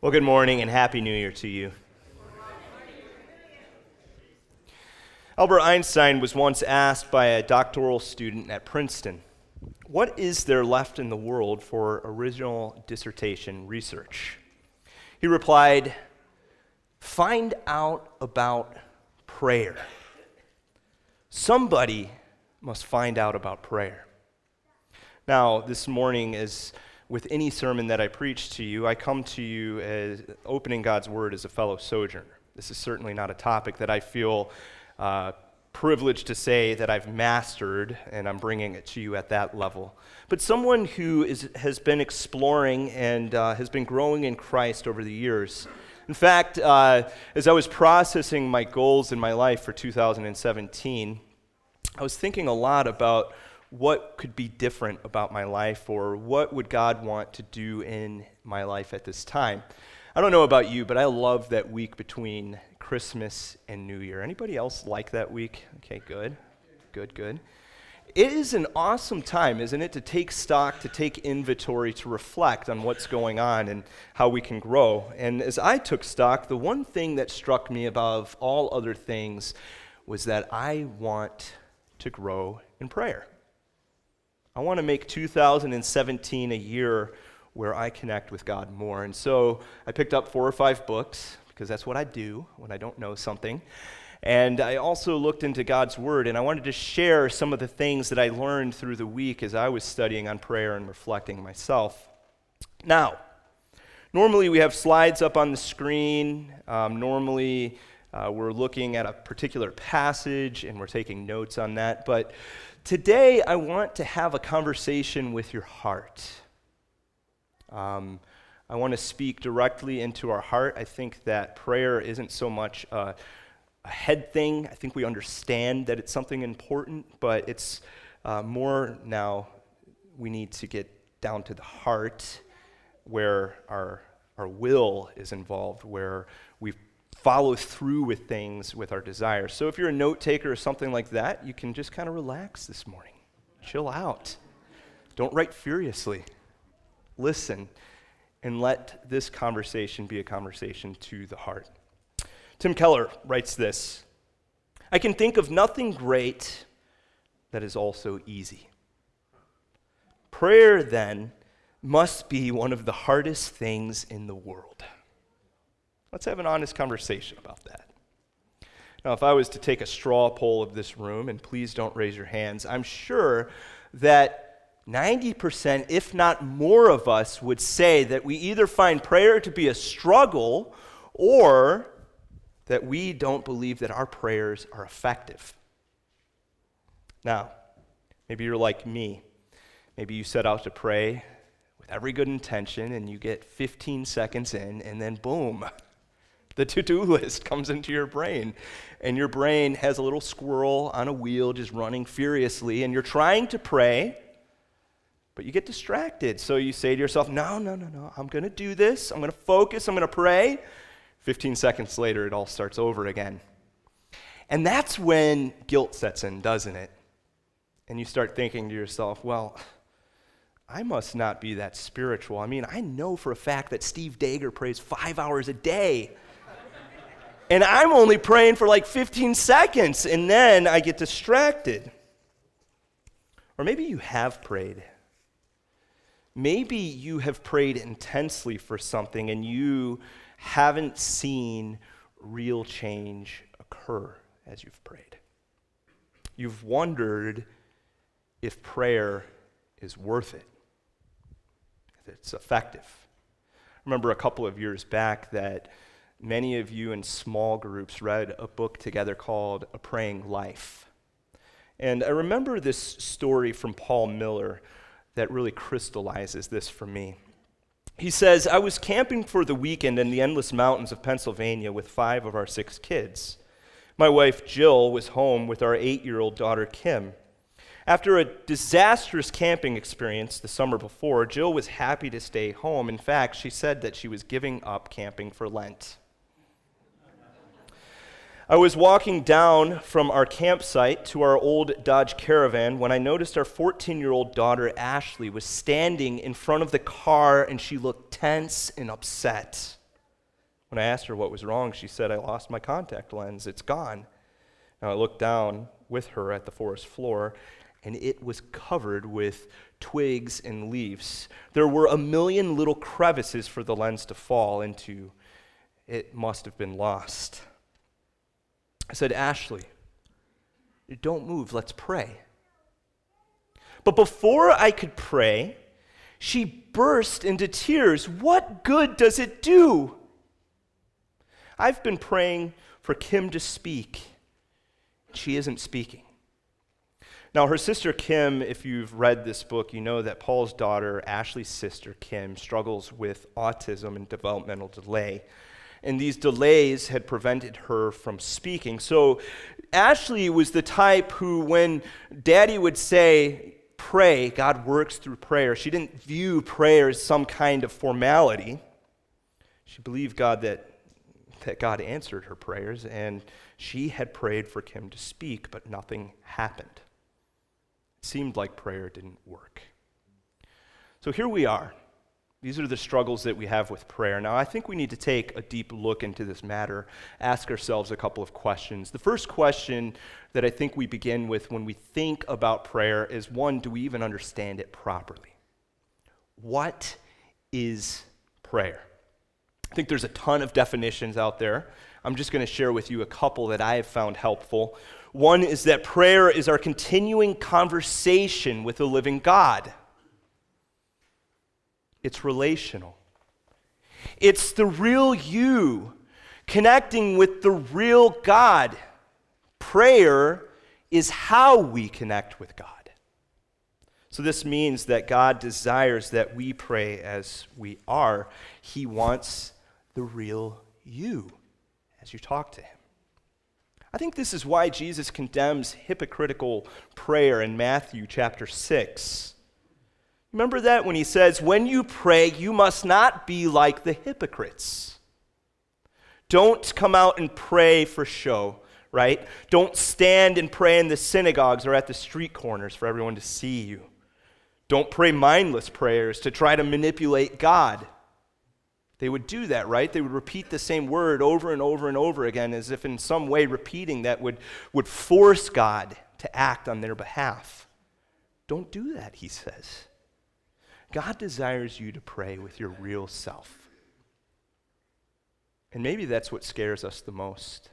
Well, good morning and Happy New Year to you. Albert Einstein was once asked by a doctoral student at Princeton, What is there left in the world for original dissertation research? He replied, Find out about prayer. Somebody must find out about prayer. Now, this morning, as with any sermon that I preach to you, I come to you as opening God's word as a fellow sojourner. This is certainly not a topic that I feel uh, privileged to say that I've mastered, and I'm bringing it to you at that level. But someone who is, has been exploring and uh, has been growing in Christ over the years. In fact, uh, as I was processing my goals in my life for 2017, I was thinking a lot about what could be different about my life or what would God want to do in my life at this time. I don't know about you, but I love that week between Christmas and New Year. Anybody else like that week? Okay, good. Good, good. It is an awesome time, isn't it, to take stock, to take inventory, to reflect on what's going on and how we can grow. And as I took stock, the one thing that struck me above all other things was that I want to grow in prayer. I want to make 2017 a year where I connect with God more. And so I picked up four or five books because that's what I do when I don't know something. And I also looked into God's Word, and I wanted to share some of the things that I learned through the week as I was studying on prayer and reflecting myself. Now, normally we have slides up on the screen. Um, normally uh, we're looking at a particular passage and we're taking notes on that. But Today, I want to have a conversation with your heart. Um, I want to speak directly into our heart. I think that prayer isn't so much a, a head thing. I think we understand that it's something important, but it's uh, more now we need to get down to the heart where our, our will is involved, where we follow through with things with our desires. So if you're a note taker or something like that, you can just kind of relax this morning. Chill out. Don't write furiously. Listen and let this conversation be a conversation to the heart. Tim Keller writes this I can think of nothing great that is also easy. Prayer, then, must be one of the hardest things in the world. Let's have an honest conversation about that. Now, if I was to take a straw poll of this room, and please don't raise your hands, I'm sure that 90%, if not more of us, would say that we either find prayer to be a struggle or that we don't believe that our prayers are effective. Now, maybe you're like me. Maybe you set out to pray with every good intention and you get 15 seconds in, and then boom, the to do list comes into your brain. And your brain has a little squirrel on a wheel just running furiously, and you're trying to pray, but you get distracted. So you say to yourself, No, no, no, no, I'm going to do this. I'm going to focus. I'm going to pray. 15 seconds later, it all starts over again. And that's when guilt sets in, doesn't it? And you start thinking to yourself, Well, I must not be that spiritual. I mean, I know for a fact that Steve Dager prays five hours a day and I'm only praying for like 15 seconds, and then I get distracted. Or maybe you have prayed. Maybe you have prayed intensely for something and you haven't seen real change occur as you've prayed. You've wondered if prayer is worth it, if it's effective. I remember a couple of years back that many of you in small groups read a book together called A Praying Life. And I remember this story from Paul Miller that really crystallizes this for me. He says, I was camping for the weekend in the endless mountains of Pennsylvania with five of our six kids. My wife Jill was home with our eight year old daughter Kim. After a disastrous camping experience the summer before, Jill was happy to stay home. In fact, she said that she was giving up camping for Lent. I was walking down from our campsite to our old Dodge Caravan when I noticed our 14 year old daughter, Ashley, was standing in front of the car and she looked tense and upset. When I asked her what was wrong, she said, I lost my contact lens. It's gone. Now I looked down with her at the forest floor, and it was covered with twigs and leaves. There were a million little crevices for the lens to fall into. It must have been lost. I said, Ashley, don't move, let's pray. But before I could pray, she burst into tears. What good does it do? I've been praying for Kim to speak. She isn't speaking. Now, her sister Kim, if you've read this book, you know that Paul's daughter, Ashley's sister Kim, struggles with autism and developmental delay. And these delays had prevented her from speaking. So, Ashley was the type who, when daddy would say, pray, God works through prayer, she didn't view prayer as some kind of formality. She believed God that, that God answered her prayers, and she had prayed for Kim to speak, but nothing happened. It seemed like prayer didn't work. So here we are. These are the struggles that we have with prayer. Now, I think we need to take a deep look into this matter, ask ourselves a couple of questions. The first question that I think we begin with when we think about prayer is one, do we even understand it properly? What is prayer? I think there's a ton of definitions out there. I'm just going to share with you a couple that I have found helpful. One is that prayer is our continuing conversation with the living God, it's relational. It's the real you connecting with the real God. Prayer is how we connect with God. So, this means that God desires that we pray as we are. He wants the real you as you talk to Him. I think this is why Jesus condemns hypocritical prayer in Matthew chapter 6. Remember that when he says, When you pray, you must not be like the hypocrites. Don't come out and pray for show, right? Don't stand and pray in the synagogues or at the street corners for everyone to see you. Don't pray mindless prayers to try to manipulate God. They would do that, right? They would repeat the same word over and over and over again as if in some way repeating that would, would force God to act on their behalf. Don't do that, he says. God desires you to pray with your real self. And maybe that's what scares us the most.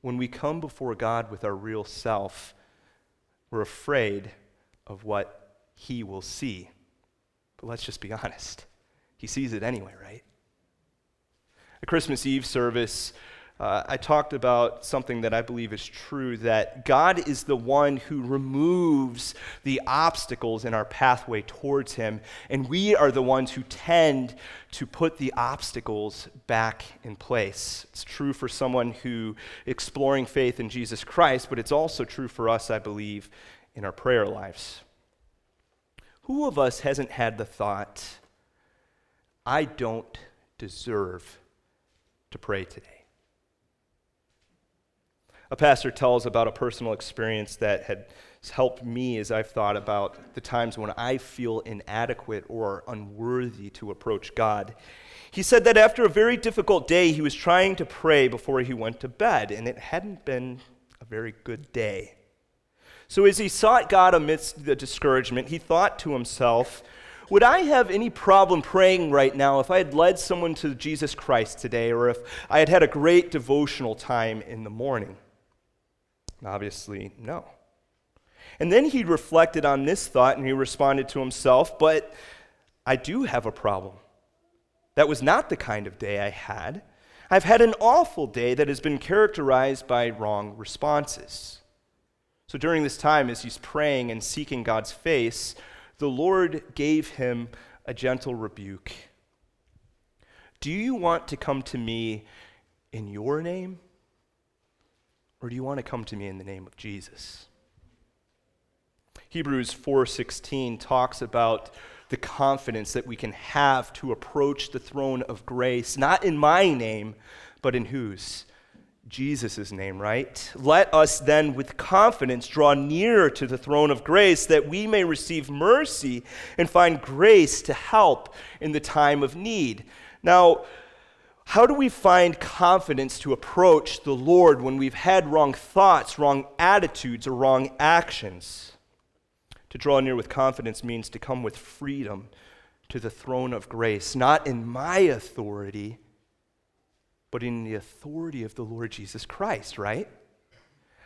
When we come before God with our real self, we're afraid of what He will see. But let's just be honest. He sees it anyway, right? A Christmas Eve service, uh, I talked about something that I believe is true that God is the one who removes the obstacles in our pathway towards Him, and we are the ones who tend to put the obstacles back in place. It's true for someone who exploring faith in Jesus Christ, but it's also true for us, I believe, in our prayer lives. Who of us hasn't had the thought, I don't deserve to pray today. A pastor tells about a personal experience that had helped me as I've thought about the times when I feel inadequate or unworthy to approach God. He said that after a very difficult day, he was trying to pray before he went to bed, and it hadn't been a very good day. So, as he sought God amidst the discouragement, he thought to himself, would I have any problem praying right now if I had led someone to Jesus Christ today or if I had had a great devotional time in the morning? Obviously, no. And then he reflected on this thought and he responded to himself, But I do have a problem. That was not the kind of day I had. I've had an awful day that has been characterized by wrong responses. So during this time, as he's praying and seeking God's face, the Lord gave him a gentle rebuke. Do you want to come to me in your name? Or do you want to come to me in the name of Jesus? Hebrews 4:16 talks about the confidence that we can have to approach the throne of grace, not in my name, but in whose? Jesus' name, right? Let us then with confidence draw near to the throne of grace that we may receive mercy and find grace to help in the time of need. Now, How do we find confidence to approach the Lord when we've had wrong thoughts, wrong attitudes, or wrong actions? To draw near with confidence means to come with freedom to the throne of grace, not in my authority, but in the authority of the Lord Jesus Christ, right?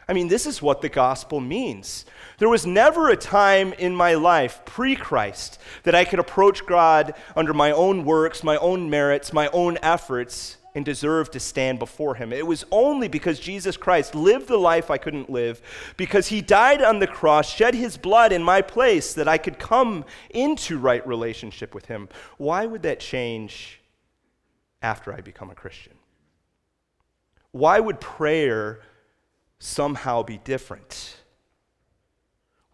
I mean, this is what the gospel means. There was never a time in my life, pre Christ, that I could approach God under my own works, my own merits, my own efforts, and deserve to stand before Him. It was only because Jesus Christ lived the life I couldn't live, because He died on the cross, shed His blood in my place, that I could come into right relationship with Him. Why would that change after I become a Christian? Why would prayer somehow be different.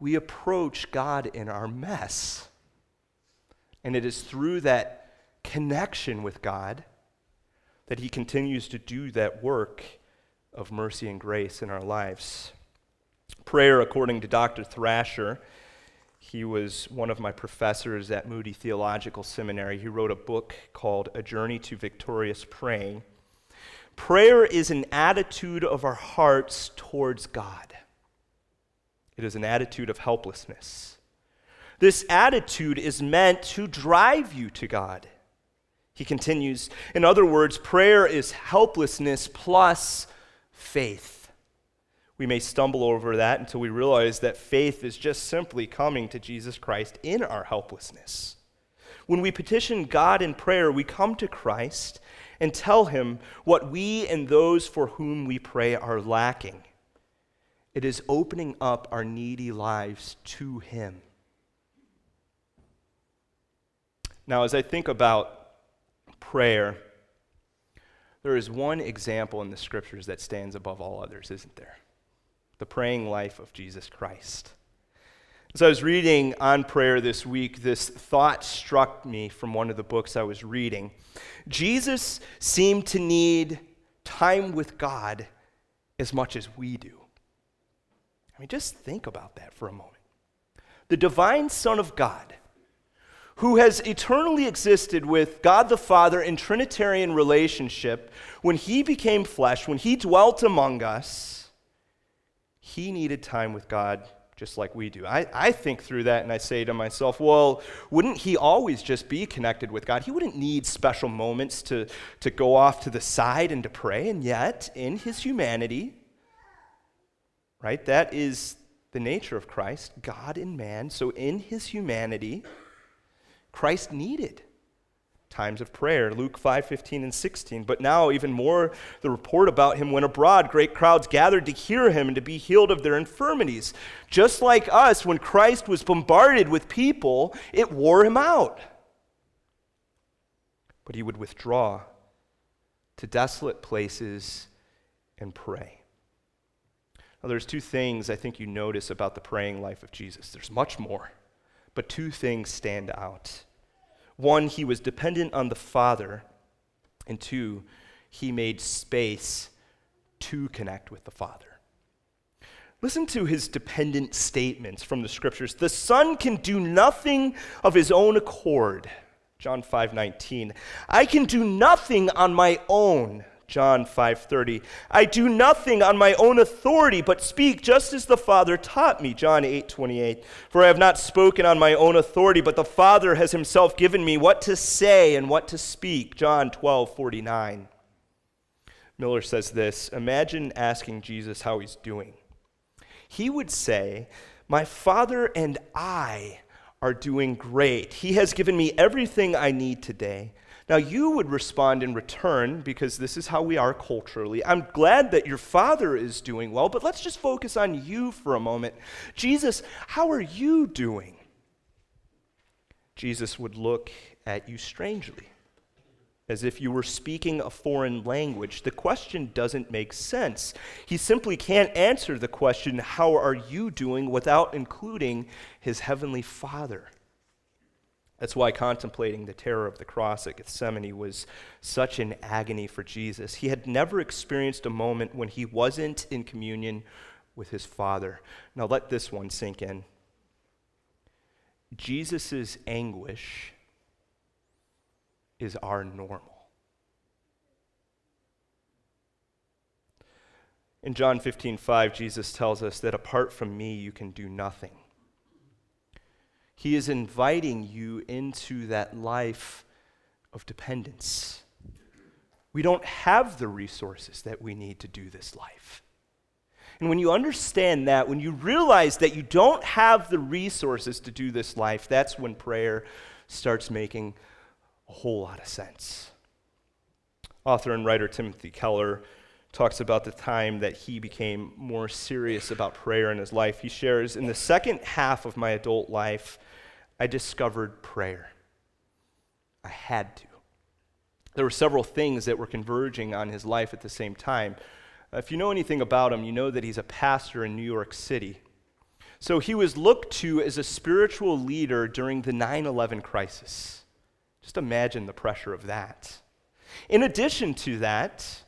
We approach God in our mess. And it is through that connection with God that He continues to do that work of mercy and grace in our lives. Prayer, according to Dr. Thrasher, he was one of my professors at Moody Theological Seminary. He wrote a book called A Journey to Victorious Praying. Prayer is an attitude of our hearts towards God, it is an attitude of helplessness. This attitude is meant to drive you to God. He continues, in other words, prayer is helplessness plus faith. We may stumble over that until we realize that faith is just simply coming to Jesus Christ in our helplessness. When we petition God in prayer, we come to Christ and tell him what we and those for whom we pray are lacking. It is opening up our needy lives to him. Now, as I think about prayer, there is one example in the scriptures that stands above all others, isn't there? The praying life of Jesus Christ. As I was reading on prayer this week, this thought struck me from one of the books I was reading. Jesus seemed to need time with God as much as we do. I mean, just think about that for a moment. The divine Son of God, who has eternally existed with God the Father in Trinitarian relationship, when he became flesh, when he dwelt among us, he needed time with God just like we do. I, I think through that and I say to myself, well, wouldn't he always just be connected with God? He wouldn't need special moments to, to go off to the side and to pray. And yet, in his humanity, right, that is the nature of Christ, God and man. So in his humanity, Christ needed times of prayer luke 5 15 and 16 but now even more the report about him went abroad. Great crowds gathered to hear him and to be healed of their infirmities. Just like us when christ was bombarded with people it wore him out. But he would withdraw to desolate places and pray. Now there's two things i think you notice about the praying life of jesus. There's much more but two things stand out one, he was dependent on the Father. And two, he made space to connect with the Father. Listen to his dependent statements from the scriptures. The Son can do nothing of his own accord. John 5 19. I can do nothing on my own. John 5:30. I do nothing on my own authority, but speak just as the Father taught me. John 8:28. For I have not spoken on my own authority, but the Father has himself given me what to say and what to speak. John 12:49. Miller says this, imagine asking Jesus how he's doing. He would say, "My Father and I are doing great. He has given me everything I need today." Now, you would respond in return because this is how we are culturally. I'm glad that your father is doing well, but let's just focus on you for a moment. Jesus, how are you doing? Jesus would look at you strangely, as if you were speaking a foreign language. The question doesn't make sense. He simply can't answer the question, How are you doing, without including his heavenly Father. That's why contemplating the terror of the cross at Gethsemane was such an agony for Jesus. He had never experienced a moment when he wasn't in communion with his Father. Now let this one sink in. Jesus' anguish is our normal. In John 15, 5, Jesus tells us that apart from me, you can do nothing. He is inviting you into that life of dependence. We don't have the resources that we need to do this life. And when you understand that, when you realize that you don't have the resources to do this life, that's when prayer starts making a whole lot of sense. Author and writer Timothy Keller talks about the time that he became more serious about prayer in his life. He shares, In the second half of my adult life, I discovered prayer. I had to. There were several things that were converging on his life at the same time. Uh, if you know anything about him, you know that he's a pastor in New York City. So he was looked to as a spiritual leader during the 9 11 crisis. Just imagine the pressure of that. In addition to that,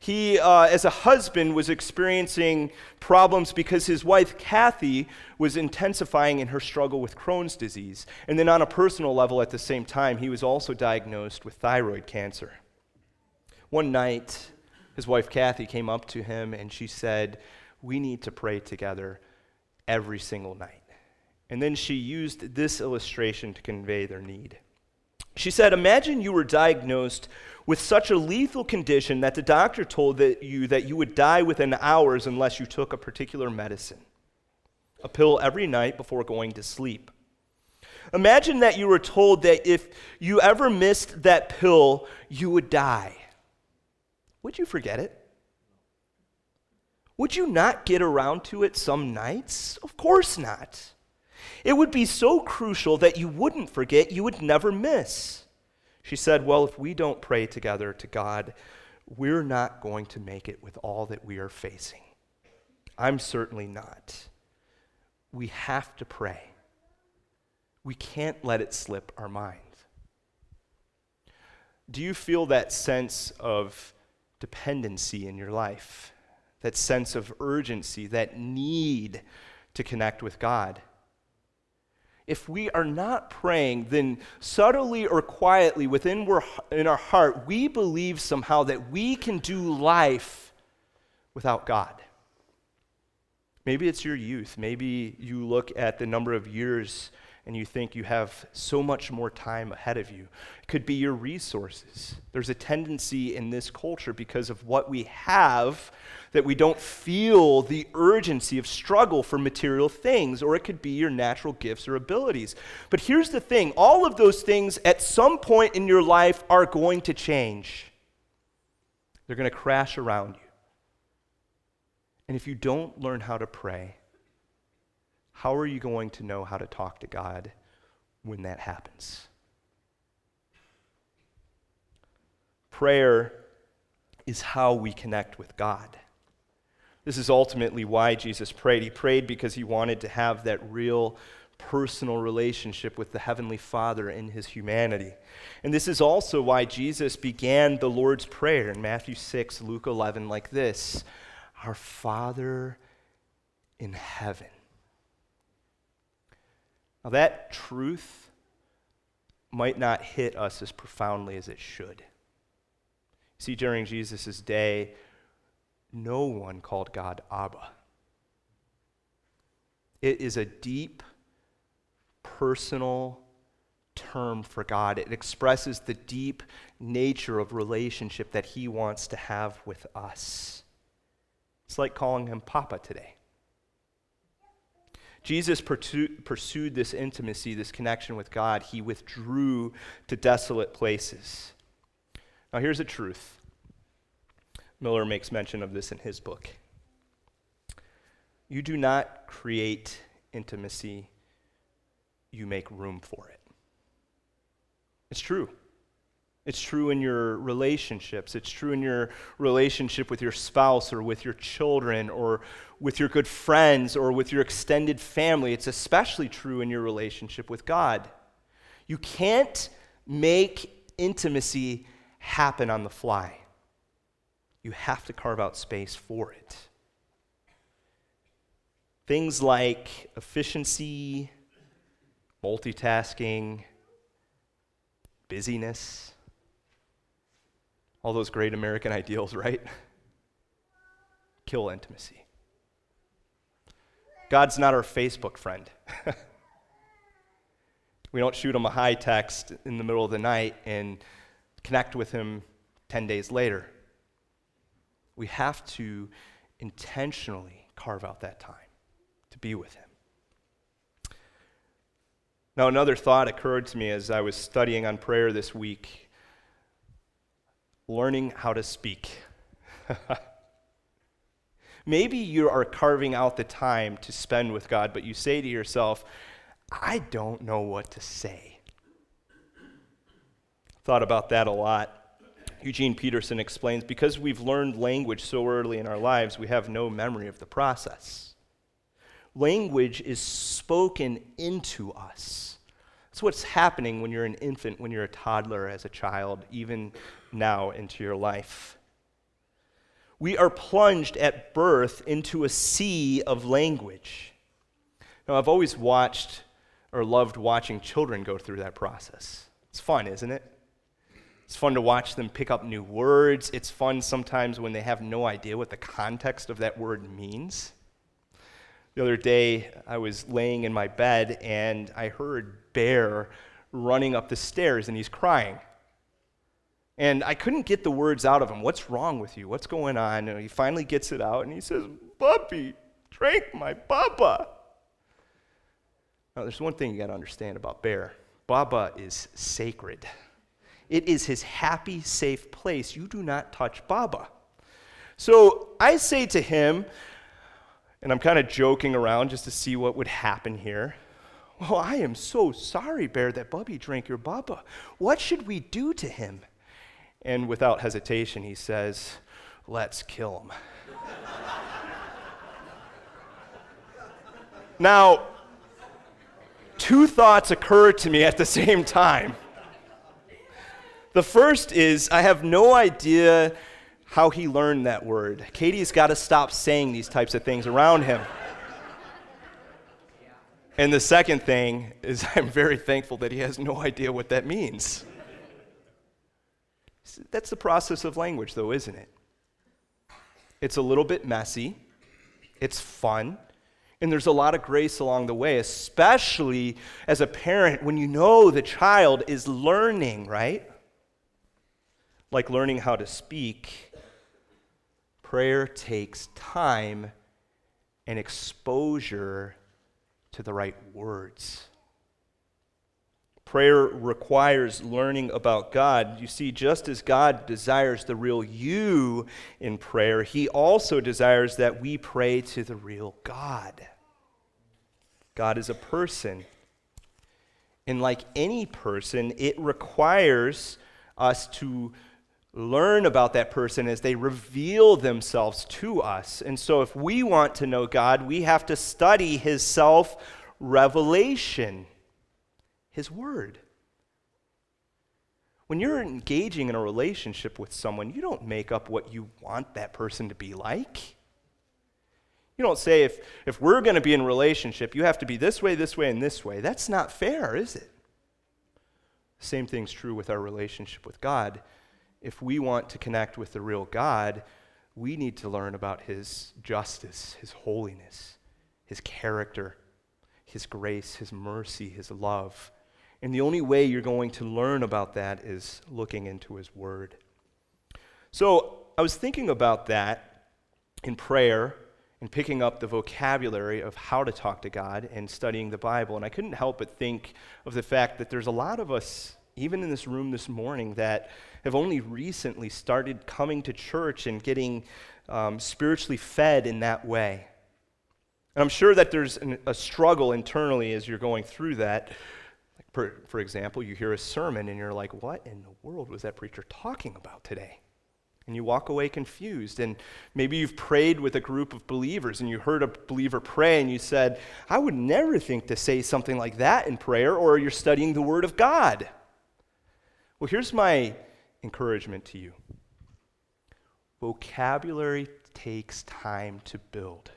he, uh, as a husband, was experiencing problems because his wife, Kathy, was intensifying in her struggle with Crohn's disease. And then, on a personal level, at the same time, he was also diagnosed with thyroid cancer. One night, his wife, Kathy, came up to him and she said, We need to pray together every single night. And then she used this illustration to convey their need. She said, Imagine you were diagnosed with such a lethal condition that the doctor told that you that you would die within hours unless you took a particular medicine, a pill every night before going to sleep. Imagine that you were told that if you ever missed that pill, you would die. Would you forget it? Would you not get around to it some nights? Of course not. It would be so crucial that you wouldn't forget, you would never miss. She said, Well, if we don't pray together to God, we're not going to make it with all that we are facing. I'm certainly not. We have to pray. We can't let it slip our minds. Do you feel that sense of dependency in your life? That sense of urgency, that need to connect with God? If we are not praying, then subtly or quietly within in our heart, we believe somehow that we can do life without God. Maybe it's your youth. Maybe you look at the number of years and you think you have so much more time ahead of you. It could be your resources. There's a tendency in this culture because of what we have that we don't feel the urgency of struggle for material things, or it could be your natural gifts or abilities. But here's the thing all of those things at some point in your life are going to change, they're going to crash around you. And if you don't learn how to pray, how are you going to know how to talk to God when that happens? Prayer is how we connect with God. This is ultimately why Jesus prayed. He prayed because he wanted to have that real personal relationship with the Heavenly Father in his humanity. And this is also why Jesus began the Lord's Prayer in Matthew 6, Luke 11, like this Our Father in heaven now, that truth might not hit us as profoundly as it should. See, during Jesus' day, no one called God Abba. It is a deep, personal term for God. It expresses the deep nature of relationship that He wants to have with us. It's like calling Him Papa today. Jesus pursued this intimacy, this connection with God. He withdrew to desolate places. Now, here's the truth. Miller makes mention of this in his book. You do not create intimacy, you make room for it. It's true. It's true in your relationships. It's true in your relationship with your spouse or with your children or with your good friends or with your extended family. It's especially true in your relationship with God. You can't make intimacy happen on the fly, you have to carve out space for it. Things like efficiency, multitasking, busyness all those great American ideals, right? kill intimacy. God's not our Facebook friend. we don't shoot him a hi text in the middle of the night and connect with him 10 days later. We have to intentionally carve out that time to be with him. Now, another thought occurred to me as I was studying on prayer this week learning how to speak. Maybe you are carving out the time to spend with God, but you say to yourself, I don't know what to say. Thought about that a lot. Eugene Peterson explains because we've learned language so early in our lives, we have no memory of the process. Language is spoken into us. That's what's happening when you're an infant, when you're a toddler, as a child, even now into your life. We are plunged at birth into a sea of language. Now, I've always watched or loved watching children go through that process. It's fun, isn't it? It's fun to watch them pick up new words. It's fun sometimes when they have no idea what the context of that word means. The other day, I was laying in my bed and I heard Bear running up the stairs and he's crying. And I couldn't get the words out of him. What's wrong with you? What's going on? And he finally gets it out and he says, Puppy, drank my Baba. Now, there's one thing you got to understand about Bear Baba is sacred. It is his happy, safe place. You do not touch Baba. So I say to him, and I'm kind of joking around just to see what would happen here. Well, I am so sorry, Bear, that Bubby drank your Baba. What should we do to him? And without hesitation, he says, Let's kill him. now, two thoughts occur to me at the same time. The first is I have no idea how he learned that word. Katie's got to stop saying these types of things around him. And the second thing is I'm very thankful that he has no idea what that means. That's the process of language, though, isn't it? It's a little bit messy, it's fun, and there's a lot of grace along the way, especially as a parent when you know the child is learning, right? Like learning how to speak, prayer takes time and exposure to the right words. Prayer requires learning about God. You see, just as God desires the real you in prayer, He also desires that we pray to the real God. God is a person. And like any person, it requires us to learn about that person as they reveal themselves to us. And so, if we want to know God, we have to study His self revelation, His Word. When you're engaging in a relationship with someone, you don't make up what you want that person to be like. You don't say, if, if we're going to be in relationship, you have to be this way, this way, and this way. That's not fair, is it? Same thing's true with our relationship with God if we want to connect with the real God, we need to learn about His justice, His holiness, His character, His grace, His mercy, His love. And the only way you're going to learn about that is looking into His Word. So I was thinking about that in prayer and picking up the vocabulary of how to talk to God and studying the Bible. And I couldn't help but think of the fact that there's a lot of us, even in this room this morning, that have only recently started coming to church and getting um, spiritually fed in that way. And I'm sure that there's an, a struggle internally as you're going through that. For, for example, you hear a sermon and you're like, what in the world was that preacher talking about today? And you walk away confused. And maybe you've prayed with a group of believers and you heard a believer pray and you said, I would never think to say something like that in prayer, or you're studying the Word of God. Well, here's my encouragement to you. Vocabulary takes time to build.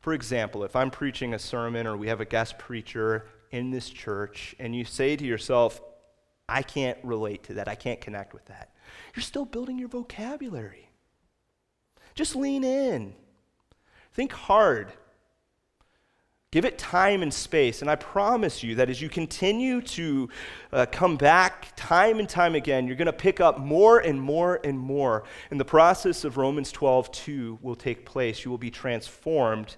For example, if I'm preaching a sermon or we have a guest preacher in this church and you say to yourself, I can't relate to that, I can't connect with that, you're still building your vocabulary. Just lean in. Think hard. Give it time and space. And I promise you that as you continue to uh, come back time and time again, you're going to pick up more and more and more. And the process of Romans 12, 2 will take place. You will be transformed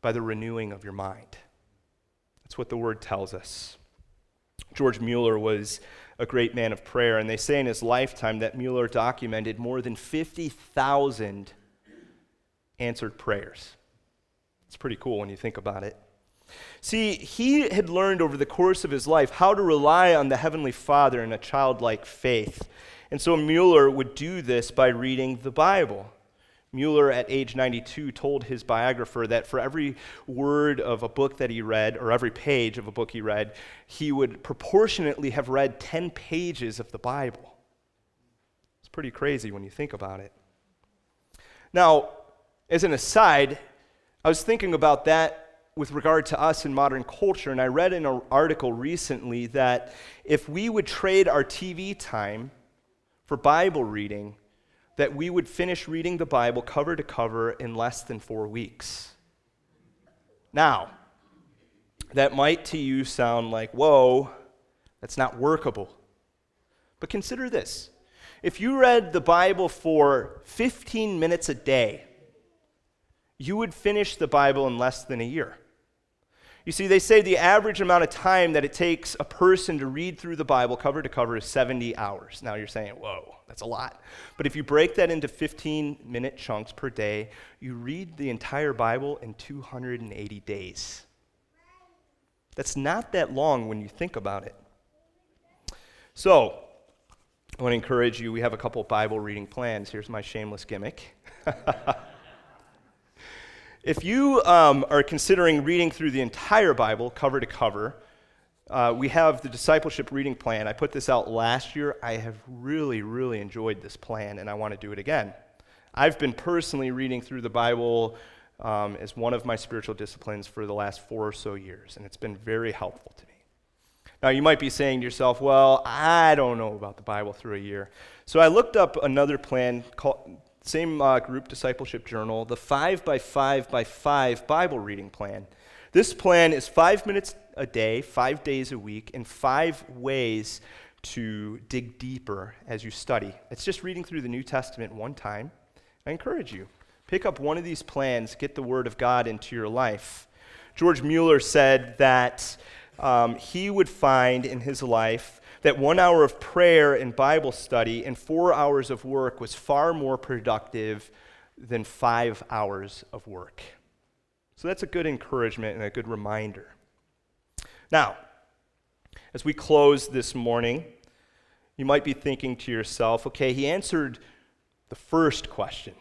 by the renewing of your mind. That's what the word tells us. George Mueller was a great man of prayer, and they say in his lifetime that Mueller documented more than 50,000 answered prayers. It's pretty cool when you think about it. See, he had learned over the course of his life how to rely on the Heavenly Father in a childlike faith. And so Mueller would do this by reading the Bible. Mueller, at age 92, told his biographer that for every word of a book that he read, or every page of a book he read, he would proportionately have read 10 pages of the Bible. It's pretty crazy when you think about it. Now, as an aside, I was thinking about that with regard to us in modern culture, and I read in an article recently that if we would trade our TV time for Bible reading, that we would finish reading the Bible cover to cover in less than four weeks. Now, that might to you sound like, whoa, that's not workable. But consider this if you read the Bible for 15 minutes a day, you would finish the Bible in less than a year. You see, they say the average amount of time that it takes a person to read through the Bible cover to cover is 70 hours. Now you're saying, whoa, that's a lot. But if you break that into 15 minute chunks per day, you read the entire Bible in 280 days. That's not that long when you think about it. So, I want to encourage you. We have a couple Bible reading plans. Here's my shameless gimmick. If you um, are considering reading through the entire Bible, cover to cover, uh, we have the discipleship reading plan. I put this out last year. I have really, really enjoyed this plan, and I want to do it again. I've been personally reading through the Bible um, as one of my spiritual disciplines for the last four or so years, and it's been very helpful to me. Now, you might be saying to yourself, well, I don't know about the Bible through a year. So I looked up another plan called, same uh, group discipleship journal, the 5 by 5 by 5 Bible reading plan. This plan is five minutes a day, five days a week, and five ways to dig deeper as you study. It's just reading through the New Testament one time. I encourage you. Pick up one of these plans, get the Word of God into your life. George Mueller said that um, he would find in his life that one hour of prayer and Bible study and four hours of work was far more productive than five hours of work. So that's a good encouragement and a good reminder. Now, as we close this morning, you might be thinking to yourself, okay, he answered the first question,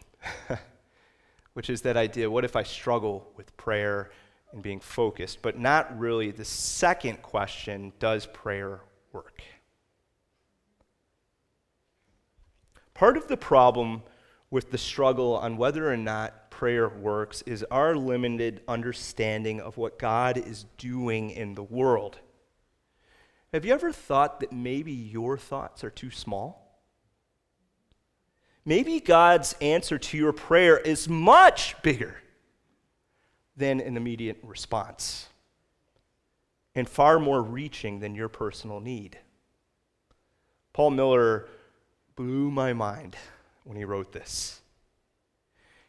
which is that idea what if I struggle with prayer and being focused? But not really. The second question does prayer work. Part of the problem with the struggle on whether or not prayer works is our limited understanding of what God is doing in the world. Have you ever thought that maybe your thoughts are too small? Maybe God's answer to your prayer is much bigger than an immediate response and far more reaching than your personal need. Paul Miller blew my mind when he wrote this.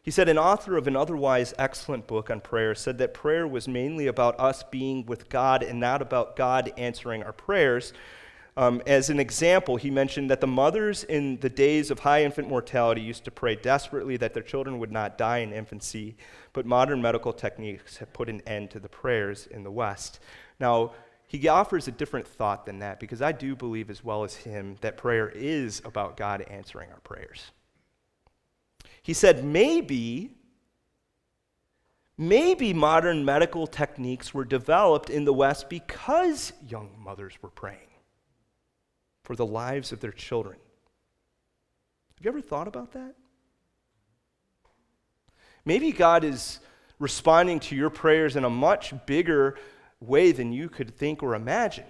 He said, An author of an otherwise excellent book on prayer said that prayer was mainly about us being with God and not about God answering our prayers. Um, as an example, he mentioned that the mothers in the days of high infant mortality used to pray desperately that their children would not die in infancy, but modern medical techniques have put an end to the prayers in the West. Now, he offers a different thought than that because I do believe, as well as him, that prayer is about God answering our prayers. He said, maybe, maybe modern medical techniques were developed in the West because young mothers were praying for the lives of their children. Have you ever thought about that? Maybe God is responding to your prayers in a much bigger way than you could think or imagine.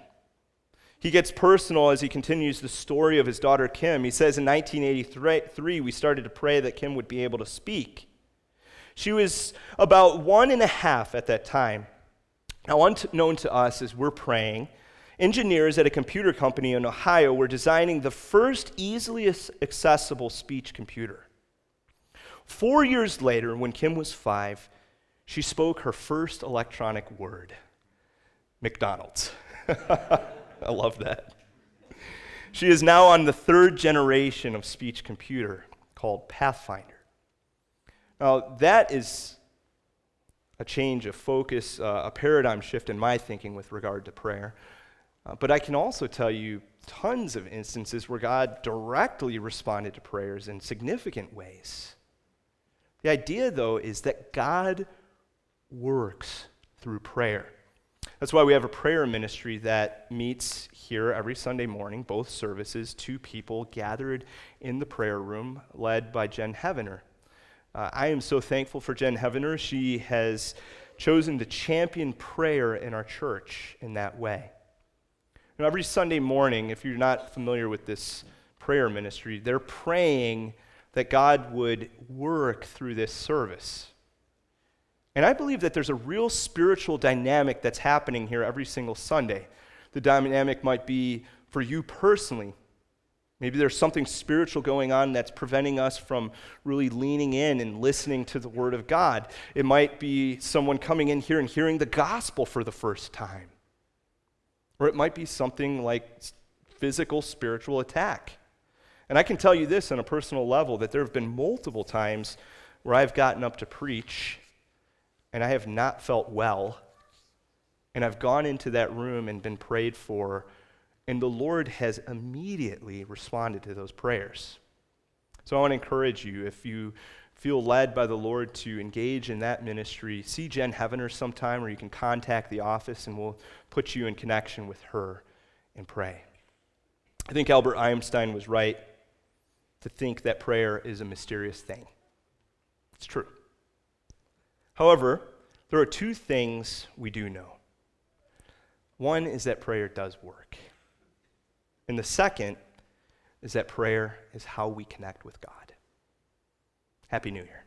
He gets personal as he continues the story of his daughter Kim. He says in 1983, we started to pray that Kim would be able to speak. She was about one and a half at that time. Now, unknown to us as we're praying, engineers at a computer company in Ohio were designing the first easily accessible speech computer. Four years later, when Kim was five, she spoke her first electronic word McDonald's. I love that. She is now on the third generation of speech computer called Pathfinder. Now, that is a change of focus, uh, a paradigm shift in my thinking with regard to prayer. Uh, but I can also tell you tons of instances where God directly responded to prayers in significant ways. The idea, though, is that God works through prayer. That's why we have a prayer ministry that meets here every Sunday morning, both services, two people gathered in the prayer room, led by Jen Heavener. Uh, I am so thankful for Jen Heavener. She has chosen to champion prayer in our church in that way. Know, every Sunday morning, if you're not familiar with this prayer ministry, they're praying that God would work through this service. And I believe that there's a real spiritual dynamic that's happening here every single Sunday. The dynamic might be for you personally. Maybe there's something spiritual going on that's preventing us from really leaning in and listening to the Word of God. It might be someone coming in here and hearing the gospel for the first time. Or it might be something like physical spiritual attack. And I can tell you this on a personal level that there have been multiple times where I've gotten up to preach and I have not felt well. And I've gone into that room and been prayed for, and the Lord has immediately responded to those prayers. So I want to encourage you if you feel led by the Lord to engage in that ministry, see Jen Heavener sometime, or you can contact the office and we'll put you in connection with her and pray. I think Albert Einstein was right to think that prayer is a mysterious thing. It's true. However, there are two things we do know. One is that prayer does work. And the second is that prayer is how we connect with God. Happy New Year.